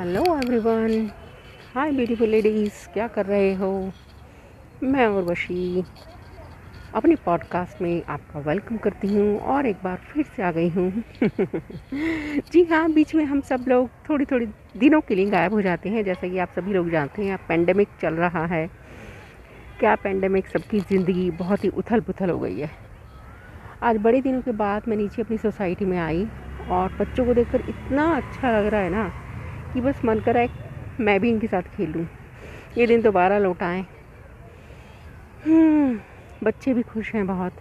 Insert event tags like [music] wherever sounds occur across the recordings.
Hello everyone hi beautiful ladies क्या कर रहे हो? मैं और उर्वशी अपने पॉडकास्ट में आपका वेलकम करती हूँ और एक बार फिर से आ गई हूँ। [laughs] जी हाँ बीच में हम सब लोग थोड़ी थोड़ी दिनों के लिए गायब हो जाते हैं, जैसा कि आप सभी लोग जानते हैं पेंडेमिक चल रहा है। क्या पेंडेमिक सबकी ज़िंदगी बहुत ही उथल पुथल हो गई है। आज बड़े दिनों के बाद मैं नीचे अपनी सोसाइटी में आई और बच्चों को देखकर इतना अच्छा लग रहा है ना। कि बस मन कर है मैं भी इनके साथ खेलूँ। ये दिन दोबारा लौट आए। हम्म, बच्चे भी खुश हैं बहुत।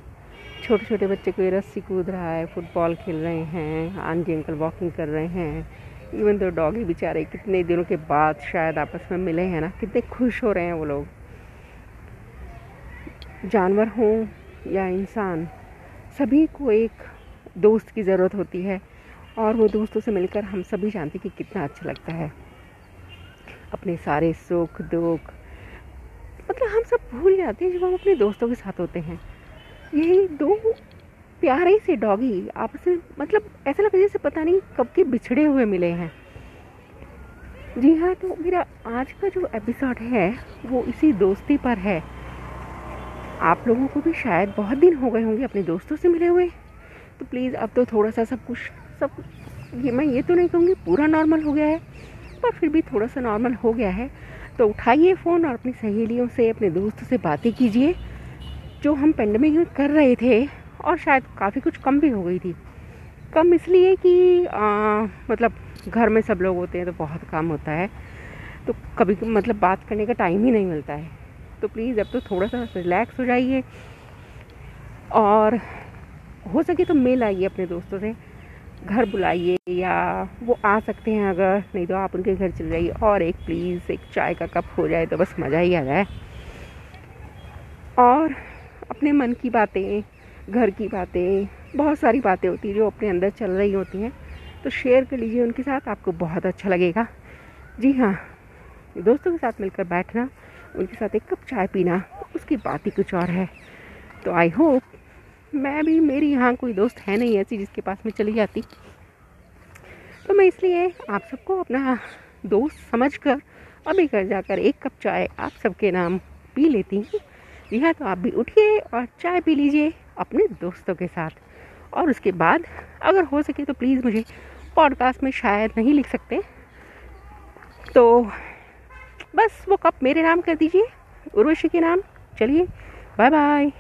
छोटे छोटे बच्चे कोई रस्सी कूद रहा है फुटबॉल खेल रहे हैं आंटी अंकल वॉकिंग कर रहे हैं। इवन तो डॉगी बेचारे कितने दिनों के बाद शायद आपस में मिले हैं ना कितने खुश हो रहे हैं वो लोग। जानवर हों या इंसान सभी को एक दोस्त की ज़रूरत होती है। और वो दोस्तों से मिलकर हम सभी जानते हैं कि कितना अच्छा लगता है। अपने सारे सुख, दुख मतलब हम सब भूल जाते हैं जब हम अपने दोस्तों के साथ होते हैं। यही दो प्यारे से डॉगी आपस में मतलब ऐसा लगता है जैसे पता नहीं कब के बिछड़े हुए मिले हैं। जी हाँ तो मेरा आज का जो एपिसोड है, वो इसी दोस्ती पर है। आप लोगों को भी शायद बहुत दिन हो गए होंगे अपने दोस्तों से मिले हुए। तो प्लीज़ अब तो थोड़ा सा सब कुछ सब ये मैं ये तो नहीं कहूँगी पूरा नॉर्मल हो गया है। पर फिर भी थोड़ा सा नॉर्मल हो गया है। तो उठाइए फ़ोन और अपनी सहेलियों से अपने दोस्तों से बातें कीजिए जो हम पेंडेमिक में कर रहे थे और शायद काफ़ी कुछ कम भी हो गई थी। कम इसलिए कि आ, मतलब घर में सब लोग होते हैं तो बहुत काम होता है। तो कभी मतलब बात करने का टाइम ही नहीं मिलता है। तो प्लीज़ अब तो थोड़ा सा रिलैक्स हो जाइए। और हो सके तो मिल आइए अपने दोस्तों से। घर बुलाइए या वो आ सकते हैं अगर, नहीं तो आप उनके घर चले जाइए। और एक प्लीज़ एक चाय का कप हो जाए तो बस मज़ा ही आ जाए और अपने मन की बातें, घर की बातें, बहुत सारी बातें होती हैं जो अपने अंदर चल रही होती हैं। तो शेयर कर लीजिए उनके साथ, आपको बहुत अच्छा लगेगा। जी हाँ दोस्तों के साथ मिलकर बैठना, उनके साथ एक कप चाय पीना, उसकी बात ही कुछ और है। तो आई होप मैं भी, मेरी यहाँ कोई दोस्त है नहीं ऐसी जिसके पास मैं चली जाती। तो मैं इसलिए आप सबको अपना दोस्त समझ कर अभी घर जाकर एक कप चाय आप सबके नाम पी लेती हूँ। जी हाँ तो आप भी उठिए और चाय पी लीजिए अपने दोस्तों के साथ। और उसके बाद अगर हो सके तो प्लीज़ मुझे पॉडकास्ट में शायद नहीं लिख सकते। तो बस वो कप मेरे नाम कर दीजिए, उर्वशी के नाम। चलिए बाय बाय